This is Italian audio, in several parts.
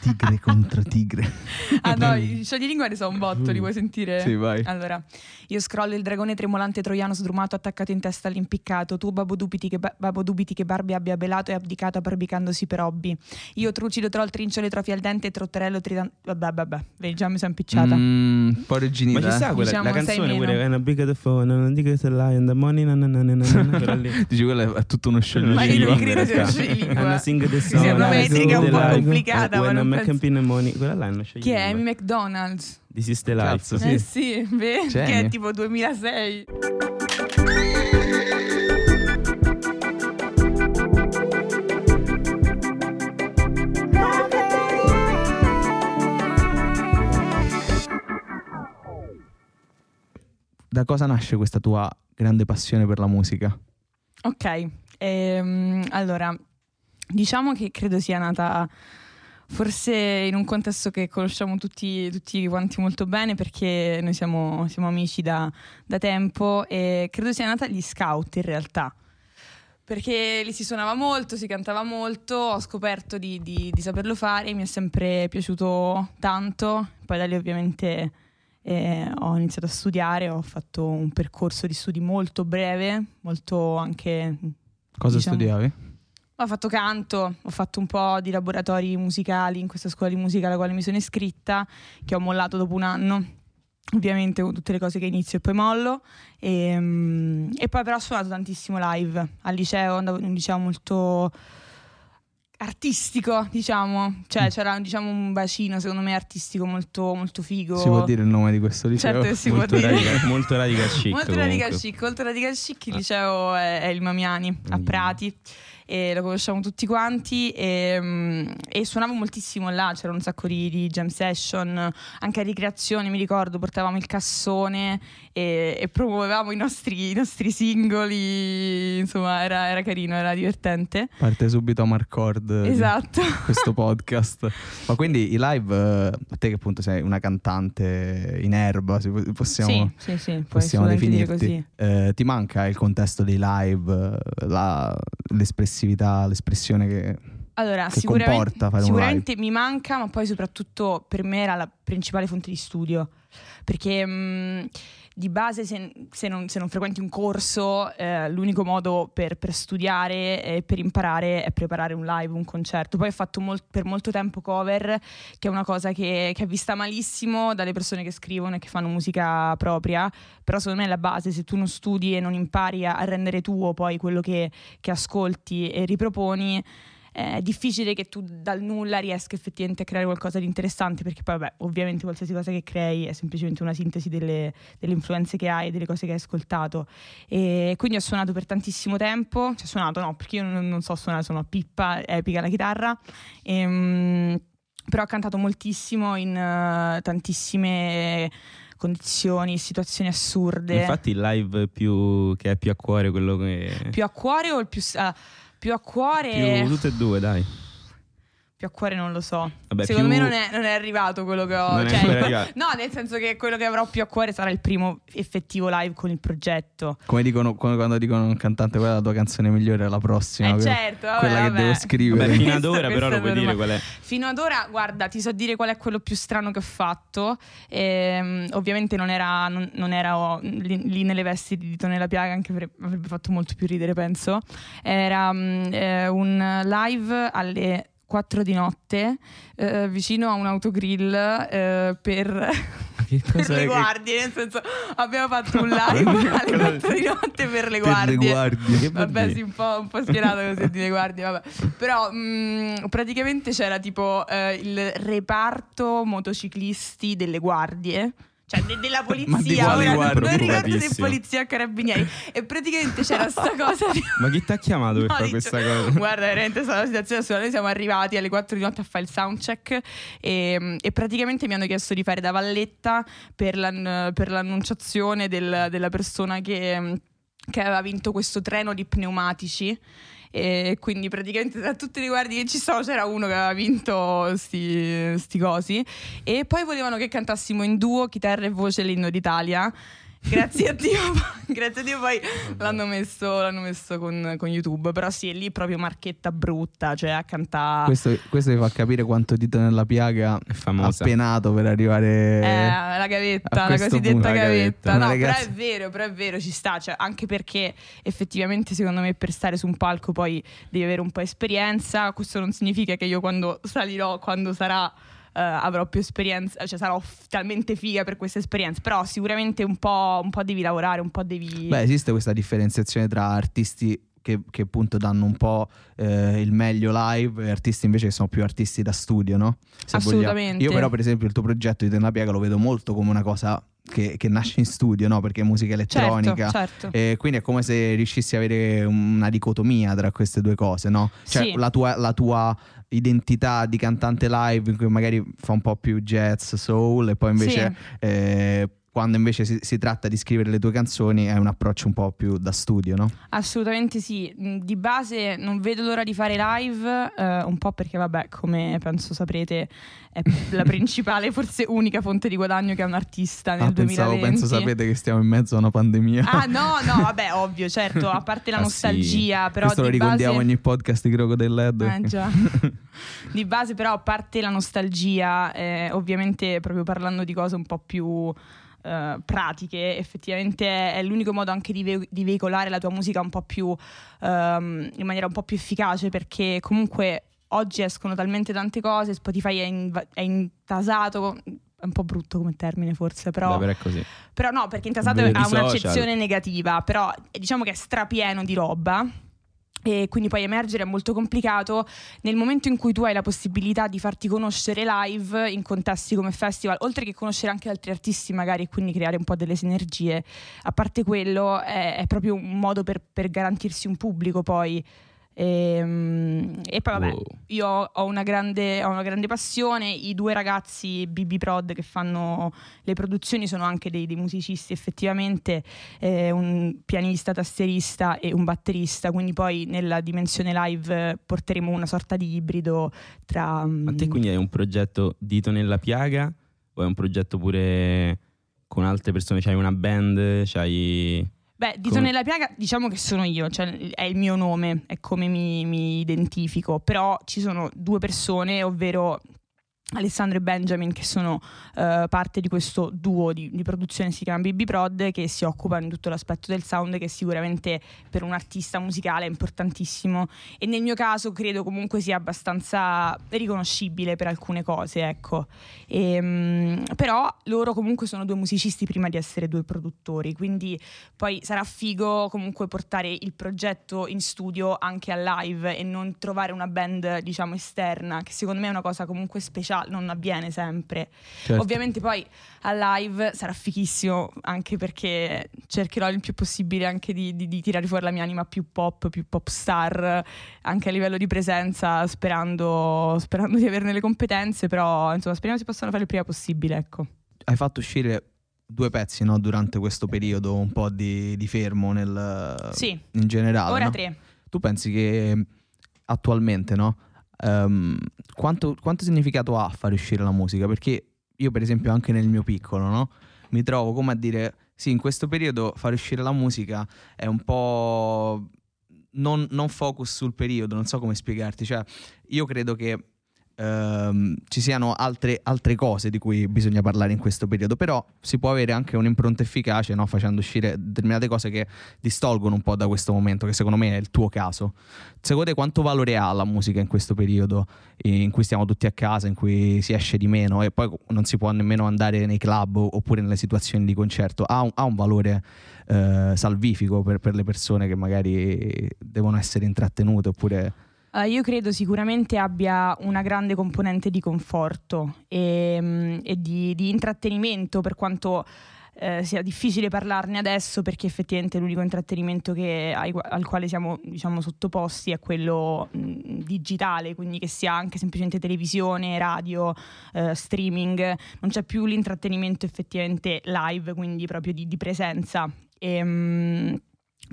Tigre contro tigre. Ah no, i sciogli lingua ne so un botto, li vuoi sentire? Sì, vai. Allora, io scrollo il dragone tremolante troiano sdrumato attaccato in testa all'impiccato. Tu, babbo dubiti che, ba- babbo dubiti che Barbie abbia belato e abdicato abbarbicandosi per hobby. Io trucido troll trincio le trofi al dente e trotterello tridan... Vabbè, vabbè, vedi, già mi sono impicciata. Mm, un po' Ma originale. ci sta quella, Diciamo la canzone pure And I big the phone and I think it's a lie and the money na na na na na quella. Dici, quello è tutto uno scioglilingua. Ma io non credo sia uno scioglilingua. And I sing the song sembra and I metrica un po' complicata, ma When non I'm penso- the money. Quella là una Che è Amy. McDonald's? This is the life. Sì. Eh sì, beh, che Genio. è tipo 2006. Da cosa nasce questa tua grande passione per la musica? Ok, ehm, allora, diciamo che credo sia nata forse in un contesto che conosciamo tutti, tutti quanti molto bene perché noi siamo, siamo amici da, da tempo e credo sia nata agli scout in realtà. Perché lì si suonava molto, si cantava molto, ho scoperto di, di- di saperlo fare, mi è sempre piaciuto tanto, poi da lì ovviamente eh, ho iniziato a studiare, ho fatto un percorso di studi molto breve, molto anche... Cosa Diciamo- studiavi? Ho fatto canto, ho fatto un po' di laboratori musicali in questa scuola di musica alla quale mi sono iscritta, che ho mollato dopo un anno, ovviamente con tutte le cose che inizio e poi mollo. E, mm, e poi però ho suonato tantissimo live al liceo, andavo in un liceo molto artistico, diciamo, cioè Mm. c'era diciamo, un bacino secondo me artistico molto, molto figo. Si può dire il nome di questo liceo? Certo che si può Molto dire. molto radical chic. Molto radical chic, molto radical chic, il liceo è, è il Mamiani a. Prati e lo conosciamo tutti quanti e, mm, e suonavo moltissimo là, c'era un sacco di, di jam session, anche a ricreazione mi ricordo, portavamo il cassone e, e promuovevamo i nostri, i nostri singoli, insomma era, era carino, era divertente. Parte subito a Marcord Esatto. questo podcast. Ma quindi i live, eh, a te che appunto sei una cantante in erba, si- possiamo, sì, sì, sì, possiamo definirti. così. Eh, ti manca il contesto dei live, eh, la- l'espressività, l'espressione che... Allora, sicuramente, sicuramente mi manca, ma poi soprattutto per me era la principale fonte di studio. Perché mh, di base, se, se non, se non frequenti un corso, eh, l'unico modo per, per studiare e per imparare è preparare un live, un concerto. Poi ho fatto mol- per molto tempo cover, che è una cosa che, che è vista malissimo dalle persone che scrivono e che fanno musica propria. Però secondo me è la base, se tu non studi e non impari a, a rendere tuo poi quello che, che ascolti e riproponi è difficile che tu dal nulla riesca effettivamente a creare qualcosa di interessante perché poi vabbè ovviamente qualsiasi cosa che crei è semplicemente una sintesi delle, delle influenze che hai delle cose che hai ascoltato. E quindi ho suonato per tantissimo tempo cioè suonato no perché io non, non so suonare sono a pippa epica la chitarra Ehm, però ho cantato moltissimo in eh, tantissime condizioni situazioni assurde. Infatti il live più, che è più a cuore quello che... più a cuore o il più ah, più a cuore Più tutte e due, dai. Più a cuore non lo so. Vabbè, Secondo più- me non è, non è arrivato quello che ho. Cioè, no, nel senso che quello che avrò più a cuore sarà il primo effettivo live con il progetto. Come dicono come quando dicono un cantante quella è la tua canzone migliore è la prossima. Eh, que- certo, vabbè, quella che vabbè. devo scrivere. Vabbè, fino ad ora però lo puoi dire qual è. Fino ad ora, guarda, ti so dire qual è quello più strano che ho fatto. Ehm, ovviamente non era, non, non era oh, lì, lì nelle vesti di Tone la Piaga, anche perché avrebbe fatto molto più ridere, penso. Era mm, eh, un live alle 4 di notte eh, vicino a un autogrill eh, per, per le è che- guardie. Nel senso, abbiamo fatto un live alle 4 di notte per le Per le guardie. guardie. Vabbè, sì, un po', un po' schierato così dire guardi, vabbè. Però mh, praticamente c'era tipo eh, il reparto motociclisti delle guardie. Cioè de- della polizia, ora guardie? non ricordo se polizia o carabinieri. E praticamente c'era sta cosa di... Ma chi ti ha chiamato per No, fare questa cosa? Guarda, veramente è stata una situazione assurda. Noi siamo arrivati alle 4 di notte a fare il soundcheck e, e praticamente mi hanno chiesto di fare da valletta per, l'an- per l'annunciazione del- della persona che, che aveva vinto questo treno di pneumatici. E quindi praticamente tra tutti i guardie che ci sono c'era uno che aveva vinto sti, sti cosi. E poi volevano che cantassimo in duo chitarra e voce l'inno d'Italia Grazie a Dio, grazie a Dio poi l'hanno messo, l'hanno messo con, con YouTube, però sì, è lì proprio marchetta brutta, cioè a cantare... Questo, questo vi fa capire quanto Dito nella piaga È ha famosa. penato per arrivare... Eh, la gavetta, la cosiddetta punto. La gavetta. gavetta. No, Una però ragazza- è vero, però è vero, ci sta, cioè, anche perché effettivamente secondo me per stare su un palco poi devi avere un po' esperienza, questo non significa che io quando salirò, quando sarà... eh, avrò più esperienza, cioè sarò f- talmente figa per questa esperienza, però sicuramente un po', un po' devi lavorare, un po' devi... Beh, esiste questa differenziazione tra artisti che, che appunto danno un po' eh, il meglio live e artisti invece che sono più artisti da studio, no? Se vogliamo. Assolutamente. Io però per esempio il tuo progetto di Nella Piaga lo vedo molto come una cosa che, che nasce in studio, no? Perché è musica elettronica. certo, certo. E quindi è come se riuscissi a avere una dicotomia tra queste due cose, no? Cioè Sì. la, tua, la tua identità di cantante live in cui magari fa un po' più jazz, soul e poi invece eh, quando invece si, si tratta di scrivere le tue canzoni è un approccio un po' più da studio, no? Assolutamente sì, Mm, di base non vedo l'ora di fare live, eh, un po' perché vabbè, come penso saprete, è la principale, forse unica fonte di guadagno che ha un artista nel Ah, pensavo, 2020. penso sapete che stiamo in mezzo a una pandemia. Ah no, no, vabbè, ovvio, certo, a parte la Ah, sì. nostalgia, però Questo lo di ricordiamo base... ogni podcast di Crocodile Head. Eh, già. Di base però, a parte la nostalgia, eh, ovviamente proprio parlando di cose un po' più eh, pratiche, effettivamente è l'unico modo anche di, ve- di veicolare la tua musica un po' più ehm, in maniera un po' più efficace perché comunque oggi escono talmente tante cose, Spotify è, inv- è intasato. È un po' brutto come termine forse, però Beh, però no, perché intasato ha un'accezione negativa, però eh, diciamo che è strapieno di roba. E quindi poi emergere è molto complicato nel momento in cui tu hai la possibilità di farti conoscere live in contesti come festival, oltre che conoscere anche altri artisti magari e quindi creare un po' delle sinergie. A parte quello è, è proprio un modo per, per garantirsi un pubblico poi. Ehm, E, poi vabbè, Wow. io ho una, grande, ho una grande passione, i due ragazzi BB Prod che fanno le produzioni sono anche dei, dei musicisti effettivamente, eh, un pianista, tastierista e un batterista, quindi poi nella dimensione live porteremo una sorta di ibrido tra... Ma te mm, quindi hai un progetto dito nella piaga o è un progetto pure con altre persone? C'hai una band? C'hai... Beh, Dito nella piaga diciamo che sono io, cioè è il mio nome, è come mi, mi identifico, però ci sono due persone, ovvero Alessandro e Benjamin che sono eh, parte di questo duo di, di produzione si chiama BB Prod che si occupano di tutto l'aspetto del sound che sicuramente per un artista musicale è importantissimo. E nel mio caso credo comunque sia abbastanza riconoscibile per alcune cose ecco. Ehm, però loro comunque sono due musicisti prima di essere due produttori quindi poi sarà figo comunque portare il progetto in studio anche al live e non trovare una band diciamo esterna che secondo me è una cosa comunque speciale non avviene sempre Certo. Ovviamente poi al live sarà fichissimo anche perché cercherò il più possibile anche di, di- di tirare fuori la mia anima più pop, più pop star, anche a livello di presenza, sperando, sperando di averne le competenze, però insomma speriamo si possano fare il prima possibile, ecco. Hai fatto uscire due pezzi no, durante questo periodo un po' di, di fermo nel, Sì, in generale. ora no? tre. Tu pensi che attualmente, no? Ehm, quanto, quanto significato ha fare uscire la musica? Perché io, per esempio, anche nel mio piccolo, no? Mi trovo come a dire: sì, in questo periodo fare uscire la musica è un po'. Non, non focus sul periodo, non so come spiegarti. Cioè, io credo che ehm, ci siano altre, altre cose di cui bisogna parlare in questo periodo, però si può avere anche un'impronta efficace no? facendo uscire determinate cose che distolgono un po' da questo momento, che secondo me è il tuo caso. Secondo te quanto valore ha la musica in questo periodo in cui stiamo tutti a casa, in cui si esce di meno e poi non si può nemmeno andare nei club oppure nelle situazioni di concerto? Ha un, ha un valore eh, salvifico per, per le persone che magari devono essere intrattenute oppure... Uh, io credo sicuramente abbia una grande componente di conforto e, mm, e di, di intrattenimento per quanto eh, sia difficile parlarne adesso perché effettivamente l'unico intrattenimento che- al quale siamo diciamo, sottoposti è quello mh, digitale, quindi che sia anche semplicemente televisione, radio, eh, streaming, non c'è più l'intrattenimento effettivamente live, quindi proprio di, di presenza. E, mh,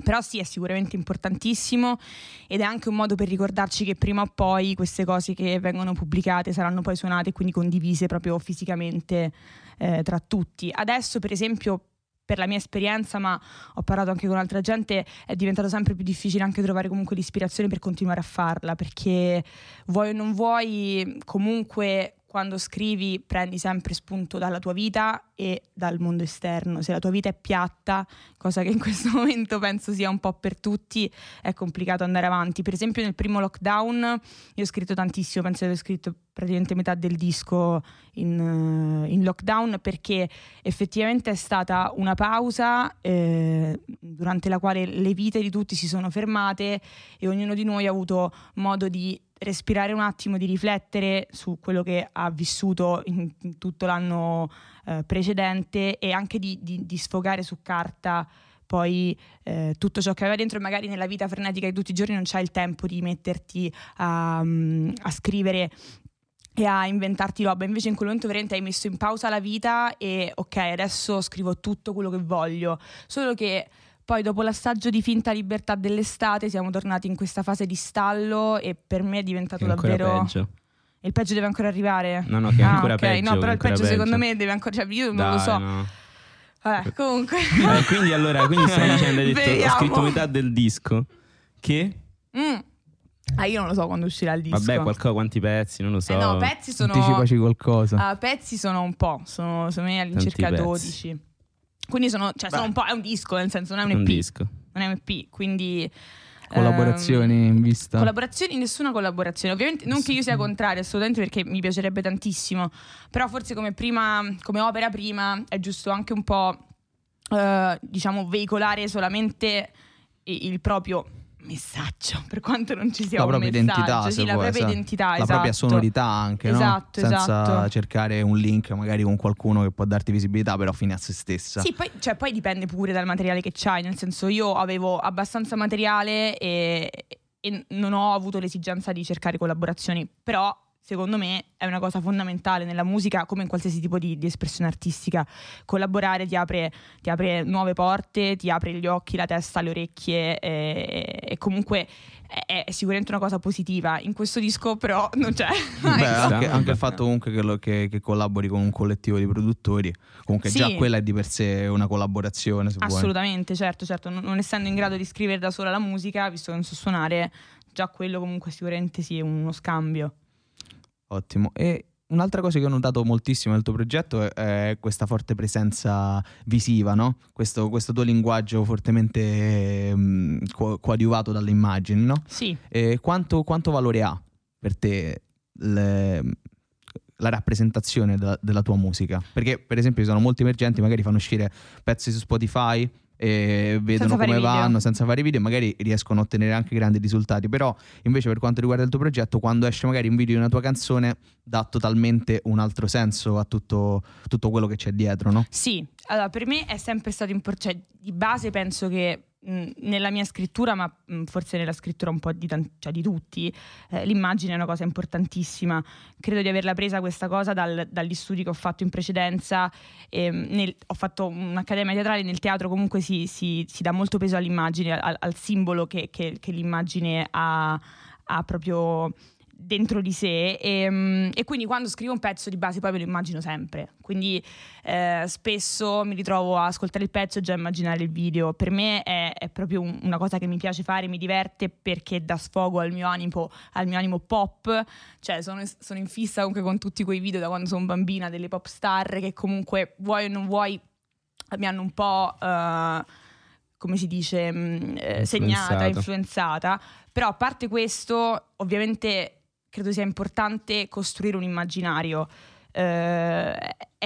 però sì, è sicuramente importantissimo ed è anche un modo per ricordarci che prima o poi queste cose che vengono pubblicate saranno poi suonate e quindi condivise proprio fisicamente eh, tra tutti. Adesso, per esempio, per la mia esperienza, ma ho parlato anche con altra gente, è diventato sempre più difficile anche trovare comunque l'ispirazione per continuare a farla, perché vuoi o non vuoi, comunque quando scrivi prendi sempre spunto dalla tua vita e dal mondo esterno. Se la tua vita è piatta, cosa che in questo momento penso sia un po' per tutti, è complicato andare avanti. Per esempio nel primo lockdown io ho scritto tantissimo, penso di aver scritto praticamente metà del disco in, uh, in lockdown perché effettivamente è stata una pausa eh, durante la quale le vite di tutti si sono fermate e ognuno di noi ha avuto modo di respirare un attimo, di riflettere su quello che ha vissuto in, tutto l'anno eh, precedente e anche di, di, di, sfogare su carta poi eh, tutto ciò che aveva dentro e magari nella vita frenetica di tutti i giorni non c'hai il tempo di metterti a, a scrivere e a inventarti roba. Invece in quel momento veramente hai messo in pausa la vita e ok, adesso scrivo tutto quello che voglio. Solo che poi dopo l'assaggio di finta libertà dell'estate siamo tornati in questa fase di stallo e per me è diventato che davvero... Peggio. Il peggio deve ancora arrivare. No, no, che è ah, ancora okay. peggio. No, però il peggio, peggio, secondo me deve ancora... Cioè, io non Dai, lo so. No. Vabbè, comunque... Eh, quindi allora, quindi stai dicendo, hai detto, Vediamo. ho scritto metà del disco che... Mm. Ah, io non lo so quando uscirà il disco. Vabbè, qualcosa, quanti pezzi, non lo so. Eh no, pezzi sono... Anticipaci qualcosa. Ah, pezzi sono un po', sono secondo me all'incirca Tanti 12. Quindi sono, cioè, sono un po', è un disco, nel senso non è un un EP. disco. Non è un EP, quindi... Collaborazioni ehm, in vista. Collaborazioni, nessuna collaborazione. Ovviamente non che io sia contraria, assolutamente perché mi piacerebbe tantissimo. Però forse come prima, come opera prima, è giusto anche un po' eh, diciamo veicolare solamente il proprio messaggio, per quanto non ci sia la propria messaggio, identità, sì, la vuoi, propria identità, la esatto. propria sonorità anche, no? Esatto, senza esatto. cercare un link magari con qualcuno che può darti visibilità, però fine a se stessa. Sì, poi, cioè, poi dipende pure dal materiale che c'hai, nel senso io avevo abbastanza materiale e, e non ho avuto l'esigenza di cercare collaborazioni, però secondo me è una cosa fondamentale nella musica come in qualsiasi tipo di, di espressione artistica. Collaborare ti apre, ti apre nuove porte, ti apre gli occhi, la testa, le orecchie e, e comunque è, è sicuramente una cosa positiva. In questo disco però non c'è. Beh, Ecco. anche, anche il fatto comunque che, lo- che- che collabori con un collettivo di produttori, comunque Sì. già quella è di per sé una collaborazione. Se vuoi. Assolutamente, certo, certo. Non, non essendo in grado di scrivere da sola la musica, visto che non so suonare, già quello comunque sicuramente sì, è uno scambio. Ottimo. E un'altra cosa che ho notato moltissimo nel tuo progetto è, è questa forte presenza visiva, no? Questo, questo tuo linguaggio fortemente mm, co- coadiuvato dalle immagini, no? Sì, quanto, quanto valore ha per te le- la rappresentazione della, della tua musica? Perché, per esempio, ci sono molti emergenti, magari fanno uscire pezzi su Spotify e vedono Senza come vanno senza fare video e magari riescono a ottenere anche grandi risultati. Però, invece, per quanto riguarda il tuo progetto, quando esce magari un video di una tua canzone, dà totalmente un altro senso a tutto, tutto quello che c'è dietro, no? sì. Allora, per me è sempre stato importante, cioè, di base penso che nella mia scrittura, ma forse nella scrittura un po' di, cioè, di tutti, eh, l'immagine è una cosa importantissima. Credo di averla presa questa cosa dal- dagli studi che ho fatto in precedenza. ehm, nel- ho fatto un'accademia teatrale, nel teatro comunque si, si- si dà molto peso all'immagine, al, al simbolo che, che- che l'immagine ha, ha proprio dentro di sé e, mm, e quindi quando scrivo un pezzo di base poi me lo immagino sempre. Quindi eh, spesso mi ritrovo a ascoltare il pezzo e già immaginare il video. Per me è, è proprio un- una cosa che mi piace fare mi diverte perché dà sfogo al mio animo al mio animo pop. Cioè sono, sono in fissa comunque con tutti quei video da quando sono bambina delle pop star che comunque vuoi o non vuoi mi hanno un po' eh, come si dice mh, eh, segnata, influenzata. Però a parte questo ovviamente credo sia importante costruire un immaginario. Eh,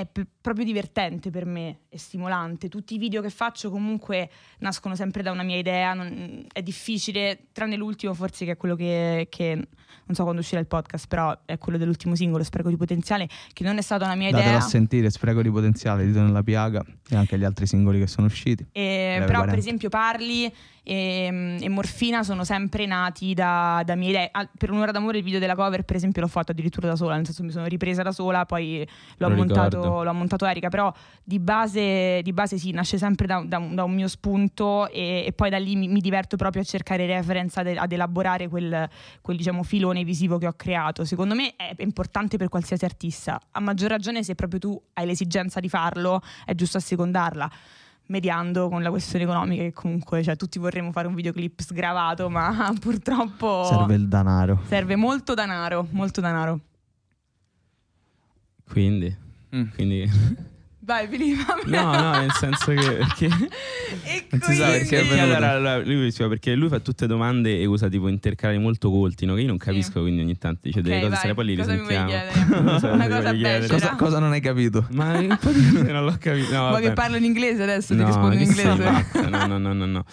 è p- proprio divertente per me, è stimolante. Tutti i video che faccio comunque nascono sempre da una mia idea, non- è difficile, tranne l'ultimo forse che è quello che, che- non so quando uscirà il podcast, però è quello dell'ultimo singolo, Spreco di potenziale, che non è stata una mia Datelo idea. a sentire, spreco di potenziale, dito nella piaga e anche gli altri singoli che sono usciti. Breve però, 40. per esempio, Parli e, e Morfina sono sempre nati da, da mie idee. Ah, per un'ora d'amore, il video della cover, per esempio, l'ho fatto addirittura da sola, nel senso mi sono ripresa da sola, poi l'ho, Lo montato, ricordo. L'ho montato Erika. Però di base, di base sì, nasce sempre da, da un, da un mio spunto e, e poi da lì mi, mi diverto proprio a cercare reference, ad, ad elaborare quel, quel diciamo, filone visivo che ho creato. Secondo me è importante per qualsiasi artista, a maggior ragione se proprio tu hai l'esigenza di farlo, è giusto assecondarla mediando con la questione economica che comunque cioè, tutti vorremmo fare un videoclip sgravato, ma purtroppo Serve il denaro. serve molto denaro, molto denaro. Quindi, Mm. quindi Vai Filippo. No, no, nel senso che perché E Non si sa quindi- perché allora, allora, lui diceva perché lui fa tutte domande e usa tipo intercalari molto colti, no? Che io non capisco, quindi ogni tanto dice delle Ok, cose serie, poi li Cosa risentiamo. so Una cosa cosa becera. Cosa, cosa non hai capito? Ma un po' di cose non l'ho capito. No, Vuoi che parlo in inglese adesso? Ti No, rispondo in inglese. No, no, no, no, no.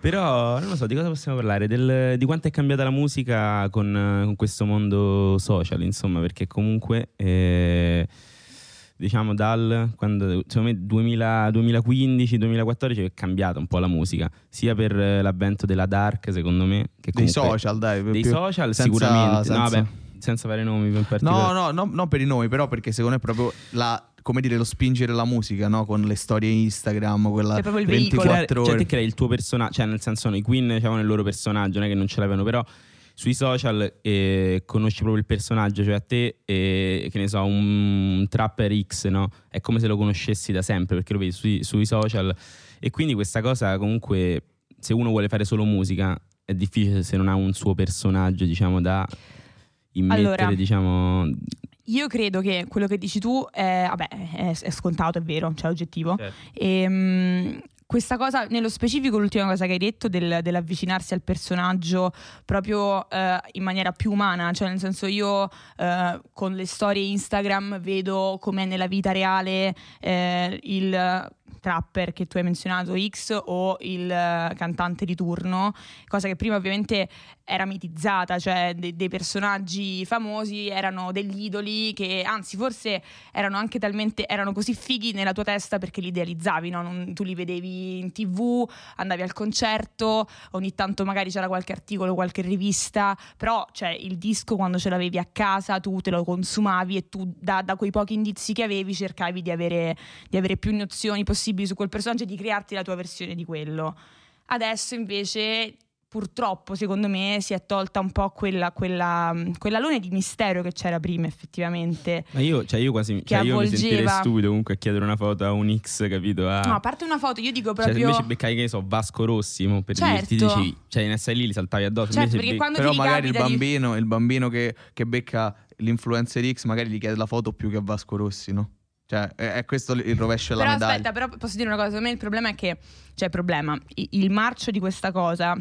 Però non lo so, di cosa possiamo parlare? Del- di quanto è cambiata la musica con, con questo mondo social, insomma, perché comunque eh, diciamo dal quando, secondo me 2000 2015-2014 è cambiata un po' la musica, sia per eh, l'avvento della dark, secondo me, che Dei social, dai. dei più- social senza- sicuramente. senza- No, vabbè, senza fare nomi in particolare. No, no, no, non per i nomi, però perché secondo me è proprio la, come dire, lo spingere la musica, no? Con le storie Instagram, quella È proprio il 24 veicolo. ore. Cioè, te crei il tuo personaggio, cioè nel senso no, i Queen avevano il loro personaggio, non è che non ce l'avevano, però sui social eh, conosci proprio il personaggio, cioè a te, eh, che ne so, un, un trapper X, no? È come se lo conoscessi da sempre perché lo vedi sui, sui social e quindi questa cosa comunque, se uno vuole fare solo musica, è difficile se non ha un suo personaggio, diciamo, da immettere, Allora, diciamo... Io credo che quello che dici tu è, vabbè, è, è scontato, è vero, cioè oggettivo. Certo. E, mm, questa cosa, nello specifico, l'ultima cosa che hai detto del- dell'avvicinarsi al personaggio proprio eh, in maniera più umana, cioè nel senso io eh, con le storie Instagram vedo com'è nella vita reale eh, il trapper che tu hai menzionato X o il eh, cantante di turno, cosa che prima ovviamente era mitizzata, cioè de- dei personaggi famosi erano degli idoli che anzi forse erano anche talmente erano così fighi nella tua testa perché li idealizzavi, no? Non- tu li vedevi in tv, andavi al concerto, ogni tanto magari c'era qualche articolo, qualche rivista, però cioè, il disco quando ce l'avevi a casa tu te lo consumavi e tu da, da quei pochi indizi che avevi cercavi di avere, di avere più nozioni possibili su quel personaggio e di crearti la tua versione di quello. Adesso invece purtroppo secondo me si è tolta un po' quella, quella, quell'alone di mistero che c'era prima effettivamente. Ma io, cioè io quasi cioè io mi sentirei stupido comunque a chiedere una foto a un X, capito? A- No, a parte una foto, io dico Cioè, se proprio... invece beccavi, che ne so, Vasco Rossi, mo, per Certo. dirti, dici, cioè, ne stai lì, li saltavi addosso. Certo, invece perché be- quando Però ti magari il ricapita di- bambino, il bambino che, che becca l'influencer X magari gli chiede la foto più che a Vasco Rossi, no? Cioè, è, questo il rovescio della Però medaglia. aspetta, però posso dire una cosa, secondo me il problema è che, cioè il problema, il marcio di questa cosa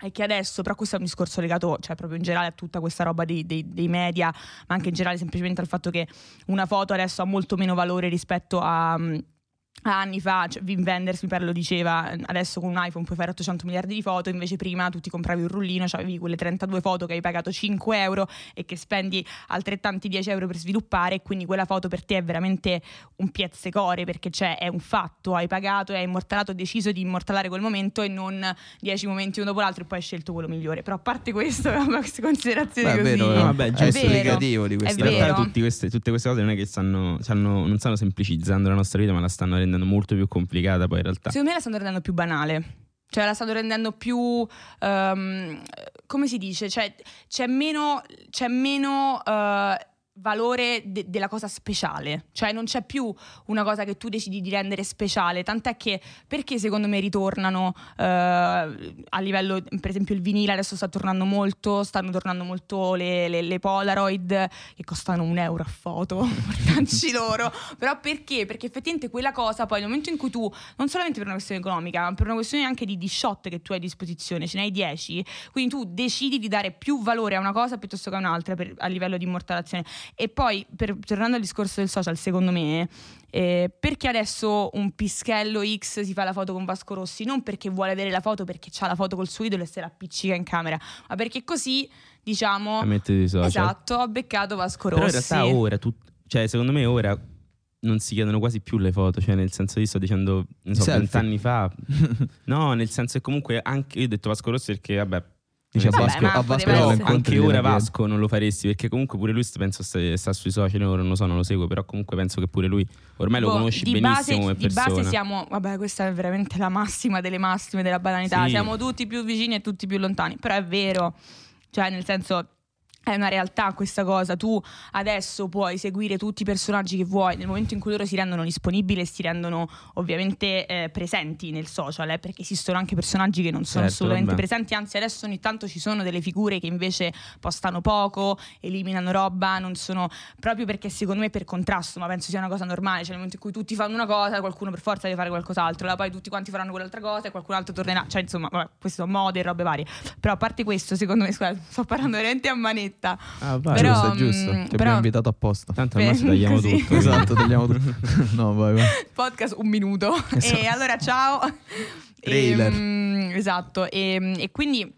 è che adesso, però questo è un discorso legato, cioè proprio in generale a tutta questa roba dei, dei- dei media, ma anche in generale semplicemente al fatto che una foto adesso ha molto meno valore rispetto a... anni fa, cioè, Wim Wenders mi pare lo diceva, adesso con un iPhone puoi fare 800 miliardi di foto, invece prima tu ti compravi un rullino, cioè avevi quelle 32 foto che hai pagato 5 euro e che spendi altrettanti 10 euro per sviluppare e quindi quella foto per te è veramente un pezzecore perché c'è, è un fatto, hai pagato, hai immortalato, hai deciso di immortalare quel momento e non 10 momenti uno dopo l'altro e poi hai scelto quello migliore. Però a parte questo, queste considerazioni Beh, è così... vero, No, vabbè, è giusto. esplicativo di È questa realtà vero. tutti queste- tutte queste cose non è che stanno, stanno- non stanno semplicizzando la nostra vita, ma la stanno rendendo molto più complicata poi in realtà. Secondo me la stanno rendendo più banale. Cioè la stanno rendendo più... ehm, come si dice? Cioè c'è meno... C'è meno eh, valore de- della cosa speciale. Cioè non c'è più una cosa che tu decidi di rendere speciale. Tant'è che perché secondo me ritornano eh, a livello... Per esempio il vinile adesso sta tornando molto, stanno tornando molto le, le- le Polaroid che costano un euro a foto, portacci loro. Però perché? Perché effettivamente quella cosa poi nel momento in cui tu, non solamente per una questione economica, ma per una questione anche di, di shot che tu hai a disposizione, ce ne hai 10, quindi tu decidi di dare più valore a una cosa piuttosto che a un'altra per- a livello di immortalazione. E poi, per- tornando al discorso del social, secondo me, eh, perché adesso un pischello X si fa la foto con Vasco Rossi? Non perché vuole avere la foto perché ha la foto col suo idolo e se la appiccica in camera, ma perché così, diciamo, social. esatto, ha beccato Vasco Però in Rossi. realtà ora, tu- cioè secondo me ora non si chiedono quasi più le foto, cioè nel senso io sto dicendo, ne so, vent'anni fa. no, nel senso che comunque anche io ho detto Vasco Rossi perché vabbè, Dice a Vabbè, Vasco, a Vasco lo essere- incontri anche ora chiedi. Vasco non lo faresti perché comunque pure lui penso sta, sta sui social, ora non lo so, non lo seguo, però comunque penso che pure lui ormai lo Boh, conosci di benissimo base, come di persona. base siamo, vabbè, questa è veramente la massima delle massime della banalità. Sì. Siamo tutti più vicini e tutti più lontani. Però è vero, cioè, nel senso. È una realtà questa cosa, tu adesso puoi seguire tutti i personaggi che vuoi, nel momento in cui loro si rendono disponibili e si rendono ovviamente eh, presenti nel social, eh, perché esistono anche personaggi che non sono Certo, assolutamente vabbè. presenti, anzi adesso ogni tanto ci sono delle figure che invece postano poco, eliminano roba, non sono proprio perché secondo me per contrasto, ma penso sia una cosa normale, cioè nel momento in cui tutti fanno una cosa, qualcuno per forza deve fare qualcos'altro, là poi tutti quanti faranno quell'altra cosa e qualcun altro tornerà, cioè insomma, vabbè, queste sono mode e robe varie. Però a parte questo, secondo me, scusa, sto parlando veramente a manetta. Ah, vai. Però, giusto, è giusto. mm, Ti però- abbiamo invitato apposta. Tanto al massimo tagliamo Così. tutto. Esatto, tagliamo tutto. No, vai, vai. podcast un minuto. Esatto. E allora ciao. Trailer. Ehm, esatto. E, e quindi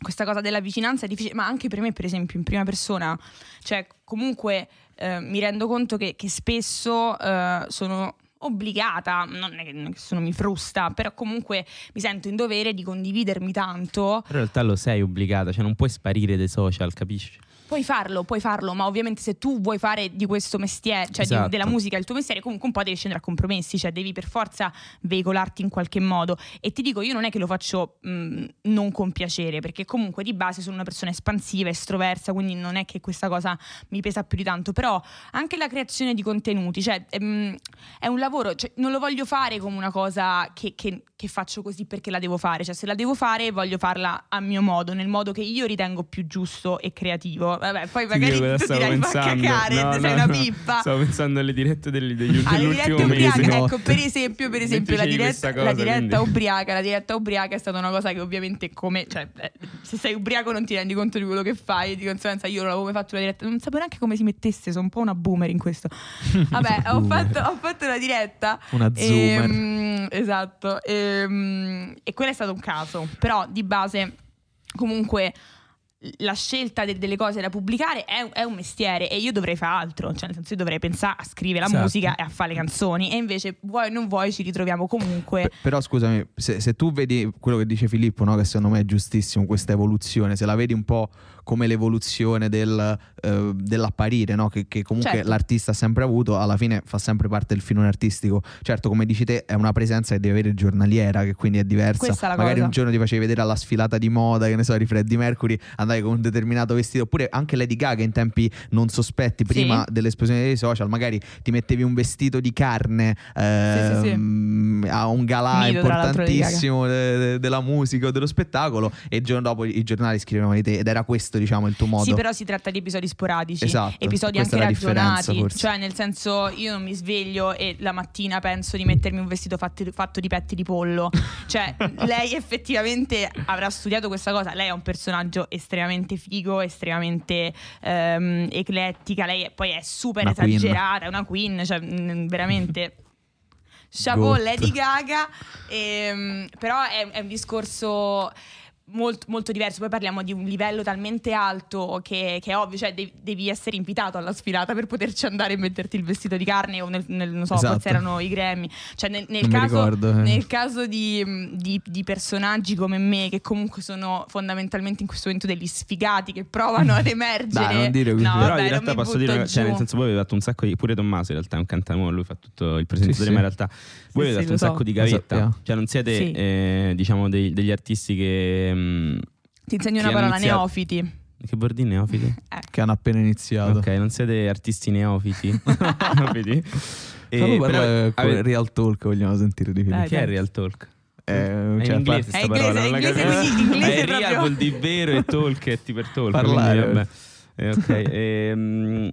questa cosa della vicinanza è difficile, ma anche per me, per esempio, in prima persona, cioè comunque eh, mi rendo conto che, che spesso eh, sono obbligata, non è che nessuno mi frusta, però comunque mi sento in dovere di condividermi tanto Però in realtà lo sei obbligata, cioè non puoi sparire dai social, capisci? Puoi farlo, puoi farlo, ma ovviamente se tu vuoi fare di questo mestiere, cioè di- Esatto. della musica il tuo mestiere, comunque un po' devi scendere a compromessi, cioè devi per forza veicolarti in qualche modo. E ti dico, io non è che lo faccio mh, non con piacere, perché comunque di base sono una persona espansiva, estroversa, quindi non è che questa cosa mi pesa più di tanto. Però anche la creazione di contenuti, cioè ehm, è un lavoro, cioè, non lo voglio fare come una cosa che, che- che faccio così perché la devo fare, cioè se la devo fare voglio farla a mio modo, nel modo che io ritengo più giusto e creativo. Vabbè, poi magari tu dirai fa cacare, No, sei no, una no. pippa. Stavo pensando alle dirette degli, degli, Alle dell'ultimo dirette mese. no. ecco per esempio, per esempio la diretta, cosa, la diretta ubriaca, la diretta ubriaca è stata una cosa che ovviamente come, cioè, eh, se sei ubriaco non ti rendi conto di quello che fai e di conseguenza io non avevo mai fatto una diretta, non sapevo neanche come si mettesse, sono un po' una boomer in questo. Vabbè, ho fatto, ho fatto una diretta Una zoomer. Ehm, esatto. Ehm, e quello è stato un caso. Però di base, comunque, la scelta de- delle cose da pubblicare è, è un mestiere e io dovrei fare altro. Cioè, nel senso, io dovrei pensare a scrivere la Esatto. musica e a fare le canzoni. E invece, vuoi o non vuoi, ci ritroviamo comunque. P- però scusami, se, se tu vedi quello che dice Filippo, no, che secondo me è giustissimo, questa evoluzione, se la vedi un po' come l'evoluzione del, eh, dell'apparire, no, che, che comunque Certo. l'artista ha sempre avuto, alla fine fa sempre parte del filone artistico. Certo, come dici te, è una presenza che devi avere giornaliera, che quindi è diversa. È Magari cosa. un giorno ti facevi vedere alla sfilata di moda, che ne so, di Freddie Mercury, andavi con un determinato vestito, oppure anche Lady Gaga in tempi non sospetti, prima Sì. dell'esplosione dei social, magari ti mettevi un vestito di carne sì, sì. ehm, a un galà Gaga. importantissimo de- della musica o dello spettacolo e il giorno dopo i giornali scrivevano di te ed era questo diciamo il tuo modo. Sì, però si tratta di episodi sporadici, Esatto, episodi anche ragionati. Cioè, nel senso, io non mi sveglio e la mattina penso di mettermi un vestito fatti- fatto di petti di pollo. Cioè, lei effettivamente avrà studiato questa cosa. Lei è un personaggio estremamente figo, estremamente ehm, eclettica. Lei è- poi è super Una esagerata, è una queen, cioè, mm, veramente. Chapeau. Lady Gaga, ehm, però è, è un discorso molto, molto diverso. Poi parliamo di un livello talmente alto che, che è ovvio, cioè devi, devi essere invitato alla sfilata per poterci andare e metterti il vestito di carne o nel, nel- non so, Esatto. forse erano i Grammy. Cioè nel, nel caso, ricordo, eh. nel caso di, di- di personaggi come me, che comunque sono fondamentalmente in questo momento degli sfigati che provano ad emergere. Dai, non dire così. No, Però vabbè, in realtà posso dire, cioè, nel senso, voi avete fatto un sacco di. Pure Tommaso in realtà è un cantante, lui fa tutto il presentatore, sì. ma in realtà voi Sì, avete sì, fatto un so. sacco di gavetta. sappiamo. Cioè, non siete, Sì. eh, diciamo, dei- degli artisti che. Mm, Ti insegno Chi una parola, iniziato- neofiti. che vuol dire neofiti? che hanno appena iniziato. ok, non siete artisti neofiti. neofiti? E, Fallo però con avete- Real Talk, vogliamo sentire di Filippo. Dai, Che è Real Talk? Eh, È cioè, in inglese È parola, inglese, non la inglese, quindi inglese Eh, real proprio. vuol dire vero e talk è tipo talk. Parlare. quindi, vabbè. Eh, ok, ehm,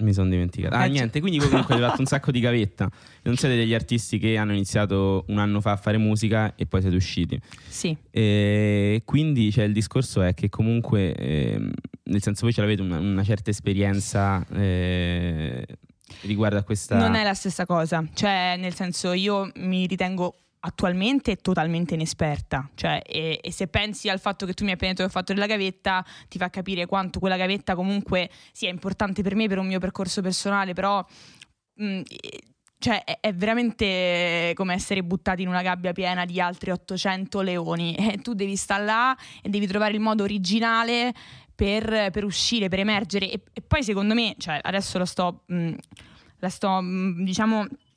mi sono dimenticato. Ah, Eh, niente, quindi voi comunque avete fatto un sacco di gavetta. Non siete degli artisti che hanno iniziato un anno fa a fare musica e poi siete usciti. Sì. E quindi cioè, il discorso è che comunque, ehm, nel senso voi ce l'avete una, una certa esperienza eh, riguardo a questa... Non è la stessa cosa, cioè nel senso io mi ritengo attualmente totalmente inesperta, cioè e, e se pensi al fatto che tu mi hai appena detto che ho fatto della gavetta ti fa capire quanto quella gavetta comunque sia importante per me, per un mio percorso personale, però mh, eh, cioè, è, è veramente come essere buttati in una gabbia piena di altri 800 leoni. E tu devi stare là e devi trovare il modo originale per, per uscire, per emergere. E, e poi secondo me, cioè adesso lo sto, mh, la sto mh, diciamo eh,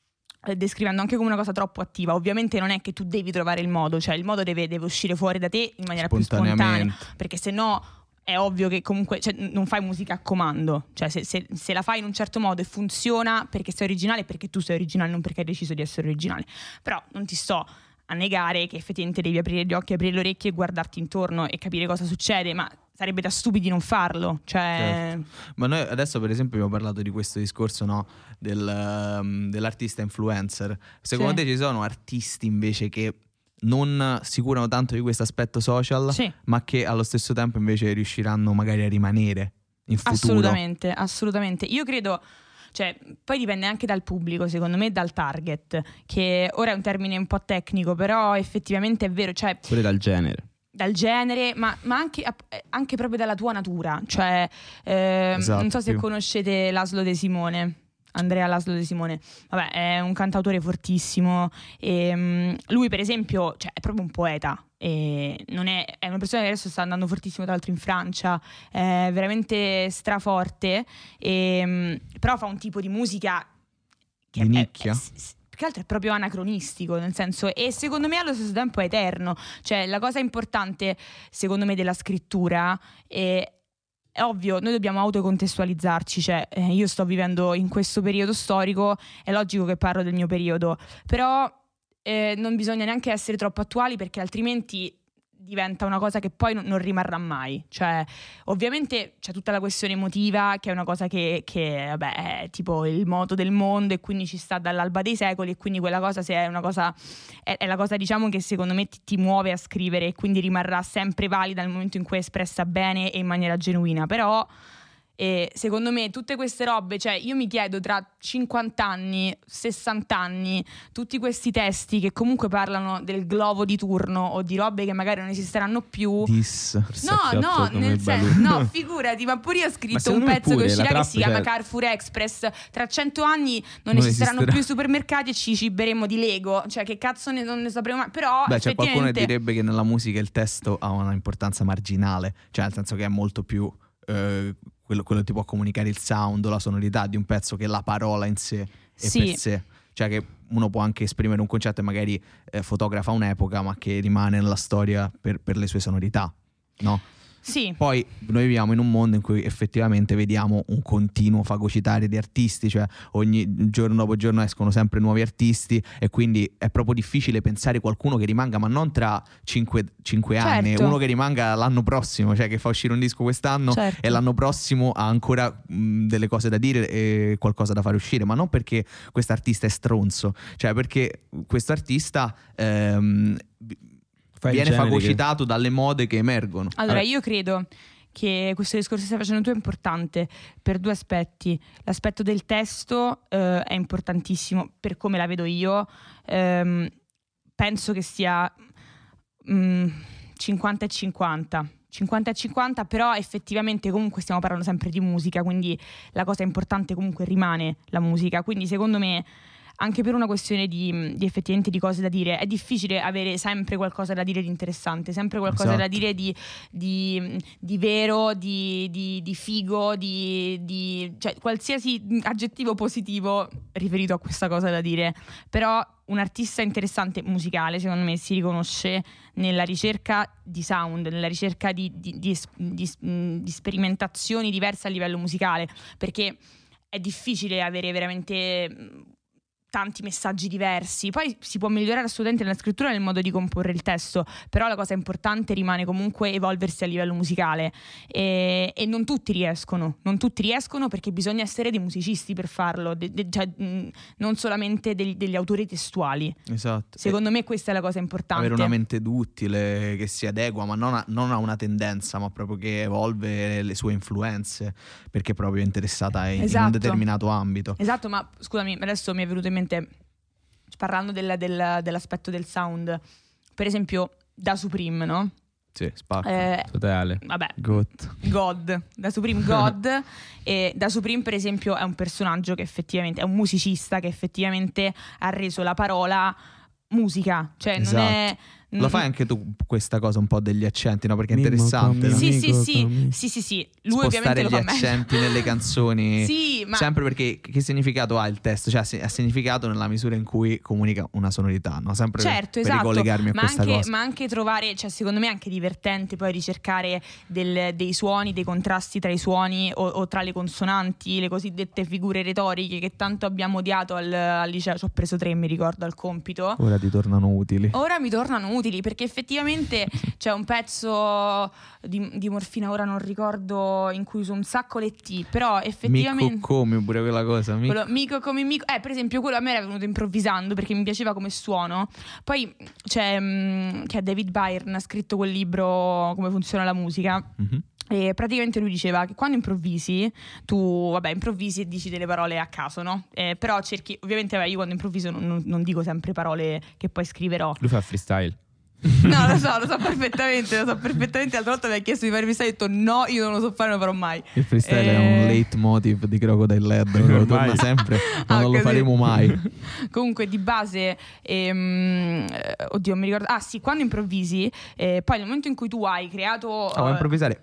descrivendo anche come una cosa troppo attiva. Ovviamente non è che tu devi trovare il modo, cioè il modo deve, deve uscire fuori da te in maniera più spontanea, perché se no è ovvio che comunque cioè, non fai musica a comando, cioè se, se, se, la fai in un certo modo e funziona perché sei originale, perché tu sei originale, non perché hai deciso di essere originale. Però non ti sto a negare che effettivamente devi aprire gli occhi, aprire le orecchie e guardarti intorno e capire cosa succede, ma sarebbe da stupidi non farlo. Cioè... Certo. Ma noi adesso, per esempio, abbiamo parlato di questo discorso no? Del, um, dell'artista influencer. Secondo sì. te ci sono artisti invece che non si curano tanto di questo aspetto social, sì. ma che allo stesso tempo invece riusciranno magari a rimanere in futuro. Assolutamente, assolutamente. Io credo cioè, poi dipende anche dal pubblico, secondo me, dal target, che ora è un termine un po' tecnico, però effettivamente è vero. Cioè, Pure dal genere dal genere, ma, ma anche, anche, proprio dalla tua natura. Cioè, eh, esatto, non so se più. conoscete Laszlo De Simone. Andrea Laszlo De Simone, vabbè, è un cantautore fortissimo. E, um, lui, per esempio, cioè, è proprio un poeta. Non è, è, una persona che adesso sta andando fortissimo, tra l'altro, in Francia. È veramente straforte. E, um, però fa un tipo di musica che di nicchia. È, più che altro è proprio anacronistico, nel senso, e secondo me allo stesso tempo è eterno. Cioè, la cosa importante, secondo me, della scrittura è è ovvio, noi dobbiamo autocontestualizzarci, cioè eh, io sto vivendo in questo periodo storico, è logico che parlo del mio periodo, però eh, non bisogna neanche essere troppo attuali perché altrimenti diventa una cosa che poi non, rimarrà mai. Cioè, ovviamente c'è tutta la questione emotiva, che è una cosa che, che vabbè, è tipo il moto del mondo e quindi ci sta dall'alba dei secoli e quindi quella cosa se è una cosa è, è la cosa diciamo che secondo me ti, ti, muove a scrivere e quindi rimarrà sempre valida nel momento in cui è espressa bene e in maniera genuina. Però e secondo me tutte queste robe, cioè io mi chiedo tra 50 anni, 60 anni, tutti questi testi che comunque parlano del globo di turno o di robe che magari non esisteranno più. Dis. No, no, nel senso, no, figurati, ma pure io ho scritto un pezzo pure, che uscirà che si chiama cioè... Carrefour Express. Tra 100 anni non, non esisteranno esisterà. più supermercati e ci ciberemo di Lego. Cioè, che cazzo ne, non ne sapremo mai. Però. Beh, c'è qualcuno che direbbe che nella musica il testo ha una importanza marginale, cioè nel senso che è molto più. Eh, quello, quello, ti può comunicare il sound la sonorità di un pezzo che la parola in sé è sì. per sé. Cioè che uno può anche esprimere un concetto e magari eh, fotografa un'epoca ma che rimane nella storia per, per le sue sonorità, no? Sì. Poi noi viviamo in un mondo in cui effettivamente vediamo un continuo fagocitare di artisti, cioè ogni giorno dopo giorno escono sempre nuovi artisti e quindi è proprio difficile pensare qualcuno che rimanga, ma non tra 5, 5 certo. anni, uno che rimanga l'anno prossimo, cioè che fa uscire un disco quest'anno certo. e l'anno prossimo ha ancora mh, delle cose da dire e qualcosa da fare uscire, ma non perché questo artista è stronzo, cioè perché questo artista... Ehm, viene fagocitato che... dalle mode che emergono. Allora, io credo che questo discorso che stai facendo tu è importante per due aspetti. L'aspetto del testo eh, è importantissimo per come la vedo io. Ehm, penso che sia mh, mm, 50 e 50. 50 e 50, però effettivamente comunque stiamo parlando sempre di musica, quindi la cosa importante comunque rimane la musica. Quindi secondo me anche per una questione di, di, effettivamente di cose da dire. È difficile avere sempre qualcosa da dire di interessante, sempre qualcosa esatto. da dire di, di, di vero, di, figo, di, cioè, qualsiasi aggettivo positivo riferito a questa cosa da dire. Però un artista interessante musicale, secondo me, si riconosce nella ricerca di sound, nella ricerca di, di, di, di, sperimentazioni diverse a livello musicale, perché è difficile avere veramente tanti messaggi diversi. Poi si può migliorare assolutamente nella scrittura nel modo di comporre il testo, però la cosa importante rimane comunque evolversi a livello musicale e, e non tutti riescono, non tutti riescono perché bisogna essere dei musicisti per farlo, de, de, cioè, mh, non solamente degli, degli, autori testuali. Esatto. Secondo e me questa è la cosa importante. Avere una mente duttile che si adegua, ma non a, non a una tendenza, ma proprio che evolve le sue influenze perché proprio è interessata in, esatto. in un determinato ambito. Esatto, ma scusami, adesso mi è venuto in mente ovviamente parlando del, del, dell'aspetto del sound, per esempio da Supreme, no? Sì, spacco. Eh, Totale. Vabbè. God. God. Da Supreme God. e da Supreme, per esempio, è un personaggio che effettivamente è un musicista che effettivamente ha reso la parola musica. Cioè, esatto. non, è, Lo fai anche tu questa cosa un po' degli accenti, no? Perché è interessante. Sì, sì, Amico, sì, sì, sì, sì. Lui ovviamente Spostare lo gli accenti nelle canzoni. Sì, ma Sempre perché che significato ha il testo? Cioè, ha si- ha significato nella misura in cui comunica una sonorità, no? Sempre Certo, per, esatto. ricollegarmi a ma questa anche, cosa. ma anche trovare, cioè secondo me è anche divertente poi ricercare del- dei suoni, dei contrasti tra i suoni o, o tra le consonanti, le cosiddette figure retoriche che tanto abbiamo odiato al, al liceo. Ci ho preso tre, mi ricordo, al compito. Ora ti tornano utili. Ora mi tornano utili perché effettivamente c'è un pezzo di, di Morfina, ora non ricordo, in cui uso un sacco le T, però effettivamente... Mico come pure quella cosa. Mico- Quello, mico come mico. Eh, per esempio, quello a me era venuto improvvisando perché mi piaceva come suono. Poi c'è mm, che David Byrne, ha scritto quel libro Come funziona la musica. Mhm. E praticamente lui diceva che quando improvvisi, tu, vabbè, improvvisi e dici delle parole a caso, no? Eh, però cerchi, ovviamente, vabbè, io quando improvviso non, non- non dico sempre parole che poi scriverò. Lui fa freestyle. No, lo so, lo so perfettamente, lo so perfettamente. L'altra volta mi ha chiesto di fare freestyle e ho detto no, io non lo so fare, non lo farò mai. Il freestyle è Eh. un leitmotiv di Crocodile Led, lo torna sempre, ma Ah, non lo faremo mai. Comunque di base, ehm, eh, oddio, mi ricordo. Ah, sì, quando improvvisi, eh, poi nel momento in cui tu hai creato. Oh, vuoi eh, improvvisare?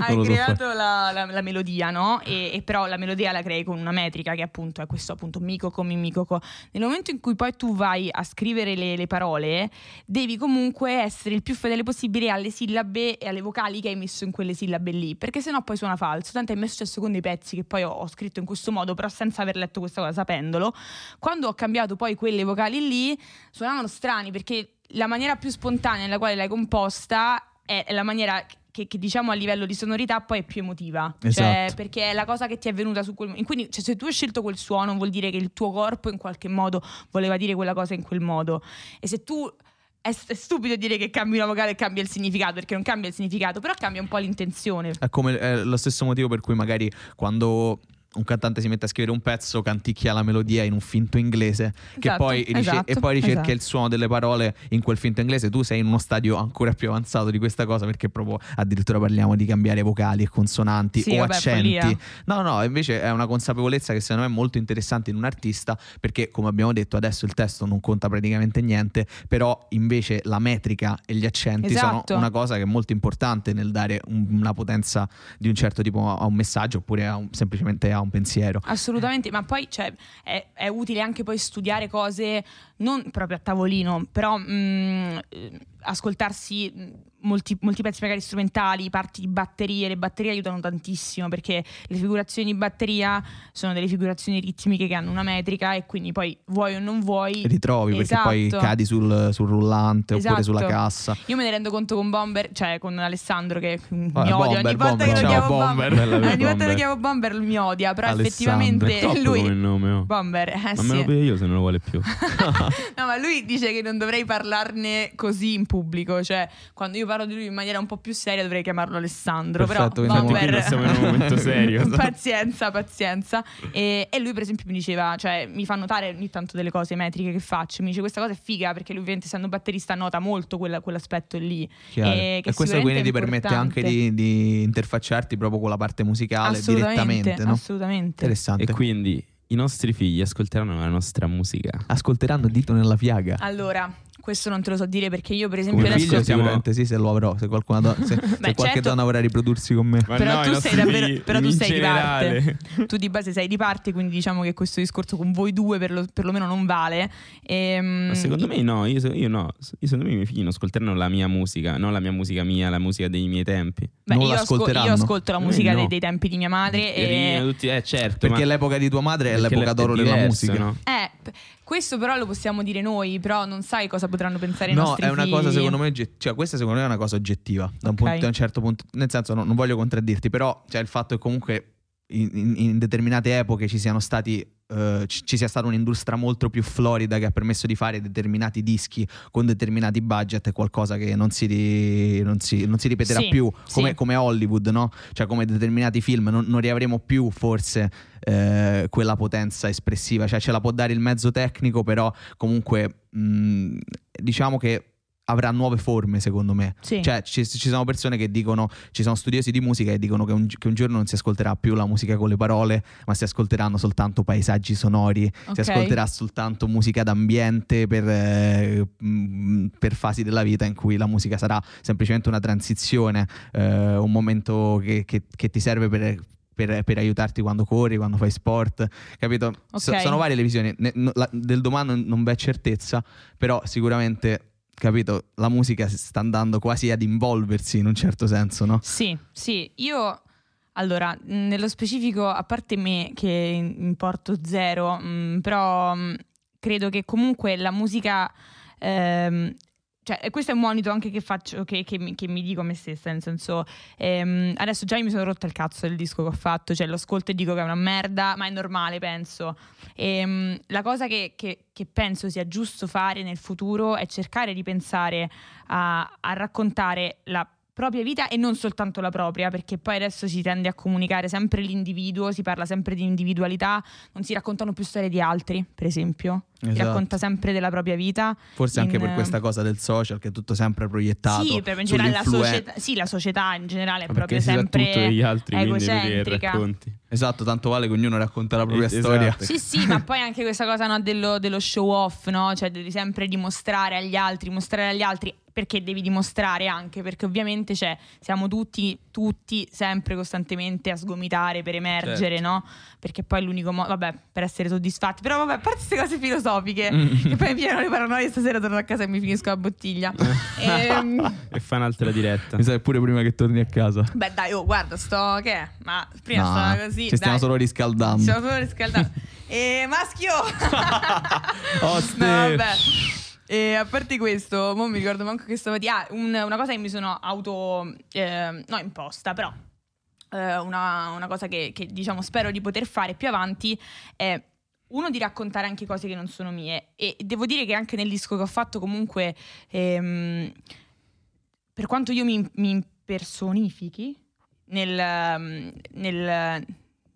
hai so creato la, la- la melodia, no? E, e però la melodia la crei con una metrica che appunto è questo appunto mico come micoco. Nel momento in cui poi tu vai a scrivere le, le parole, devi comunque essere il più fedele possibile alle sillabe e alle vocali che hai messo in quelle sillabe lì, perché sennò poi suona falso. Tanto è messo successo con dei pezzi che poi ho, ho scritto in questo modo, però senza aver letto questa cosa, sapendolo. Quando ho cambiato poi quelle vocali lì, suonavano strani perché la maniera più spontanea nella quale l'hai composta è la maniera che, che, diciamo a livello di sonorità poi è più emotiva. Cioè, Esatto. perché è la cosa che ti è venuta su quel momento. Quindi, cioè, se tu hai scelto quel suono, vuol dire che il tuo corpo in qualche modo voleva dire quella cosa in quel modo. E se tu. È, è stupido dire che cambi una vocale e cambia il significato, perché non cambia il significato, però cambia un po' l'intenzione. È come è lo stesso motivo per cui magari quando un cantante si mette a scrivere un pezzo canticchia la melodia in un finto inglese che Esatto, poi rice- esatto, e poi ricerca esatto. il suono delle parole in quel finto inglese tu sei in uno stadio ancora più avanzato di questa cosa perché proprio addirittura parliamo di cambiare vocali e consonanti Sì, o vabbè, accenti follia. no no invece è una consapevolezza che secondo me è molto interessante in un artista perché come abbiamo detto adesso il testo non conta praticamente niente però invece la metrica e gli accenti Esatto. sono una cosa che è molto importante nel dare un- una potenza di un certo tipo a un messaggio oppure a un- semplicemente a un pensiero. Assolutamente, ma poi cioè, è, è utile anche poi studiare cose non proprio a tavolino, però mh, eh, ascoltarsi mh, molti, molti pezzi magari strumentali, parti di batterie. Le batterie aiutano tantissimo perché le figurazioni di batteria sono delle figurazioni ritmiche che hanno una metrica e quindi poi vuoi o non vuoi. Ritrovi perché poi Esatto. cadi sul, sul rullante oppure Esatto. sulla cassa. Io me ne rendo conto con Bomber, cioè con Alessandro che mi odia ogni volta Bomber, che lo chiamo Bomber. Bomber. Ogni volta che lo chiamo Bomber mi odia, però Alessandro. effettivamente lui come nome, oh. Bomber, eh Ma sì. me lo piglio io se non lo vuole più. No, ma lui dice che non dovrei parlarne così in pubblico. Cioè, quando io parlo di lui in maniera un po' più seria, dovrei chiamarlo Alessandro. Perfetto, però qui non siamo in un momento serio. pazienza, pazienza. E, e lui, per esempio, mi diceva, cioè, mi fa notare ogni tanto delle cose metriche che faccio. Mi dice questa cosa è figa perché lui, ovviamente, essendo batterista, nota molto quella- quell'aspetto lì. Chiaro. E che e questo quindi ti permette anche di, di interfacciarti proprio con la parte musicale Assolutamente, direttamente, no? assolutamente. Interessante. e quindi i nostri figli ascolteranno la nostra musica. Ascolteranno Dito nella fiaga. Allora, questo non te lo so dire perché io, per esempio, Come adesso. figlio siamo- sicuramente sì, se lo avrò, se, qualcuno do- se, se qualche certo. donna vorrà riprodursi con me. Ma Però no, tu sei davvero- però tu sei di parte. tu di base sei di parte, quindi diciamo che questo discorso con voi due per lo- perlomeno non vale. Ehm, Ma secondo me no, io, io no. Io secondo me i miei figli non ascolteranno la mia musica, non la mia musica mia, la musica dei miei tempi. beh, non io, ascol- l'ascolteranno. io ascolto la Eh, musica no. dei, dei tempi di mia madre. Chiarino, E, tutti- eh, certo, Perché ma- l'epoca di tua madre è perché l'epoca è d'oro della musica. no? eh, questo però lo possiamo dire noi, però non sai cosa potranno pensare i No, nostri è una figli. cosa secondo me, cioè questa secondo me è una cosa oggettiva, da un, punto- da un certo punto, nel senso no- non voglio contraddirti, però cioè, il fatto che comunque in, in- in determinate epoche ci siano stati eh, ci, sia stata un'industria molto più florida che ha permesso di fare determinati dischi con determinati budget è qualcosa che non si, ri- non si- non si ripeterà Sì, più come, sì. come Hollywood, no? Cioè come determinati film non, non riavremo più forse eh, quella potenza espressiva, cioè ce la può dare il mezzo tecnico, però comunque mh, diciamo che avrà nuove forme secondo me. Sì. Cioè ci, ci sono persone che dicono, ci sono studiosi di musica che dicono che un, che un giorno non si ascolterà più la musica con le parole, ma si ascolteranno soltanto paesaggi sonori, Ok. si ascolterà soltanto musica d'ambiente per, eh, mh, per fasi della vita in cui la musica sarà semplicemente una transizione, eh, un momento che, che- che ti serve per, per- per aiutarti quando corri, quando fai sport, capito? So- Ok. sono varie le visioni, Ne- no- la- del domani non v'è certezza, però sicuramente, capito, la musica si sta andando quasi ad involversi in un certo senso, no? Sì, sì, io allora, nello specifico, a parte me che importo zero, mh, però mh, credo che comunque la musica, ehm, cioè questo è un monito anche che faccio, che, che mi, che mi dico a me stessa, nel senso, ehm, adesso già mi sono rotta il cazzo del disco che ho fatto, cioè lo ascolto e dico che è una merda, ma è normale, penso. Ehm, la cosa che, che- che penso sia giusto fare nel futuro è cercare di pensare a, a raccontare la propria vita e non soltanto la propria, perché poi adesso si tende a comunicare sempre l'individuo, si parla sempre di individualità, non si raccontano più storie di altri, per esempio. Si Esatto. racconta sempre della propria vita. Forse anche in- per questa cosa del social che è tutto sempre proiettato. Sì, per in generale la società, sì, la società in generale è Perché proprio si sa tutto sempre degli altri, egocentrica. racconti. Esatto, tanto vale che ognuno racconta la propria Eh, storia. esatto. Sì, sì, ma poi anche questa cosa no, dello, dello show off, no? Cioè devi sempre dimostrare agli altri, mostrare agli altri perché devi dimostrare anche, perché ovviamente cioè, siamo tutti, tutti sempre costantemente a sgomitare per emergere, Certo. no? Perché poi è l'unico modo, vabbè, per essere soddisfatti. Però vabbè, a parte queste cose filosofiche, Mm. che poi mi pieno le paranoie, stasera torno a casa e mi finisco la bottiglia. Ehm, E fa un'altra diretta. Mi sa che pure prima che torni a casa. beh dai, oh, guarda, sto, che è? Ma prima No, stava così, ci stiamo dai. solo riscaldando. Stiamo solo riscaldando. e maschio! Oste! No, vabbè. E a parte questo, non mi ricordo manco che stavo di. Ah, un- una cosa che mi sono auto. eh, no, imposta, però. eh, una, una cosa che, che, diciamo spero di poter fare più avanti è uno di raccontare anche cose che non sono mie. E devo dire che anche nel disco che ho fatto, comunque. ehm, per quanto io mi, mi impersonifichi nel, ehm, nel-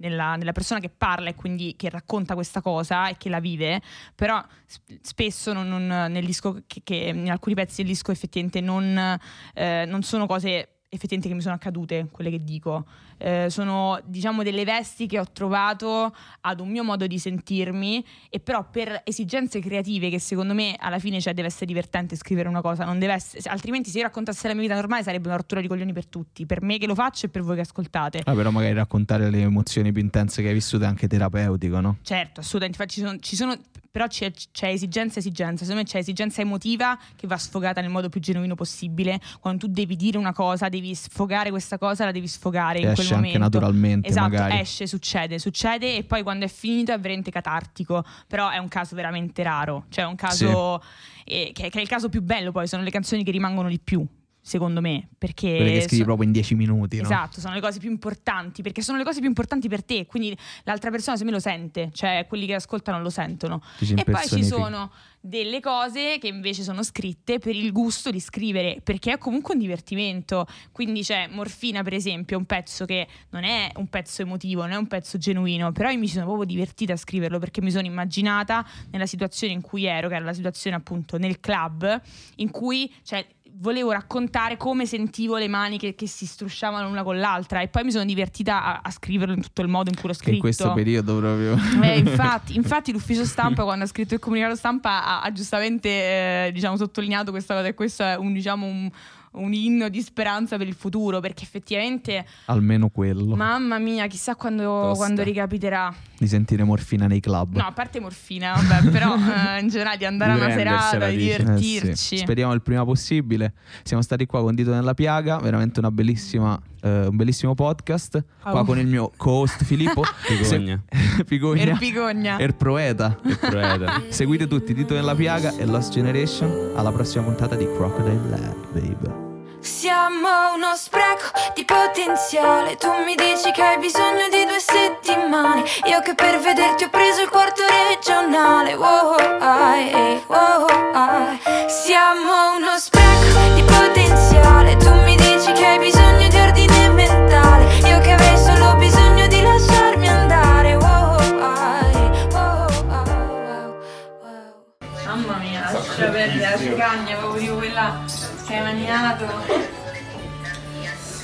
nella, nella persona che parla e quindi che racconta questa cosa e che la vive, però sp- spesso non- non- nel disco che, che- in alcuni pezzi del disco effettivamente non, eh, non sono cose effettivamente che mi sono accadute, quelle che dico. Eh, sono diciamo delle vesti che ho trovato ad un mio modo di sentirmi e però per esigenze creative che secondo me alla fine cioè, deve essere divertente scrivere una cosa, non deve essere, altrimenti se io raccontassi la mia vita normale sarebbe una rottura di coglioni per tutti, per me che lo faccio e per voi che ascoltate. Ah, però magari raccontare le emozioni più intense che hai vissuto è anche terapeutico, no? Certo, assolutamente. Infatti ci sono, ci sono- però c'è, c'è esigenza esigenza. Secondo me c'è esigenza emotiva che va sfogata nel modo più genuino possibile. Quando tu devi dire una cosa, devi sfogare questa cosa, la devi sfogare Che in esce quel anche momento. naturalmente, Esatto, magari. esce, succede, succede e poi quando è finito è veramente catartico. Però è un caso veramente raro. Cioè è un caso eh, che, che è il caso più bello poi, sono le canzoni che rimangono di più, secondo me. Perché Quelle che scrivi so- proprio in 10 minuti, no? Esatto, sono le cose più importanti perché sono le cose più importanti per te, quindi l'altra persona se me lo sente, cioè quelli che ascoltano lo sentono. Ti E poi ci impersonifichi. sono delle cose che invece sono scritte per il gusto di scrivere, perché è comunque un divertimento. Quindi c'è Morfina, per esempio, un pezzo che non è un pezzo emotivo, non è un pezzo genuino, però io mi sono proprio divertita a scriverlo perché mi sono immaginata nella situazione in cui ero, che era la situazione appunto nel club, in cui cioè, volevo raccontare come sentivo le mani che, che si strusciavano l'una con l'altra e poi mi sono divertita a, a scriverlo in tutto il modo in cui l'ho scritto. in questo periodo proprio. Eh, infatti, infatti l'ufficio stampa quando ha scritto il comunicato stampa ha, ha giustamente eh, diciamo, sottolineato questa cosa e questo è un, diciamo, un, un inno di speranza per il futuro perché effettivamente Almeno quello. mamma mia chissà quando, quando ricapiterà Di sentire morfina nei club. no a parte morfina vabbè però eh, in generale di andare a una serata di dici. Eh divertirci sì. Speriamo il prima possibile. Siamo stati qua con Dito nella Piaga, veramente una bellissima, eh, un bellissimo podcast. Qua Oh. con il mio co-host Filippo. Pigogna. Se- Pigogna. Er pigogna Er Proeta. E proeta. Seguite tutti Dito nella Piaga e Lost Generation. Alla prossima puntata di Crocodile Lab, babe. Siamo uno spreco di potenziale Tu mi dici che hai bisogno di due settimane Io che per vederti ho preso il quarto regionale Wow, ai, wow, ai. Siamo uno spreco di potenziale Tu mi dici che hai bisogno di lascia perdere la cicagna, proprio quella che hai mangiato.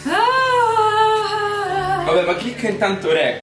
Ah. Vabbè, ma clicca intanto rec.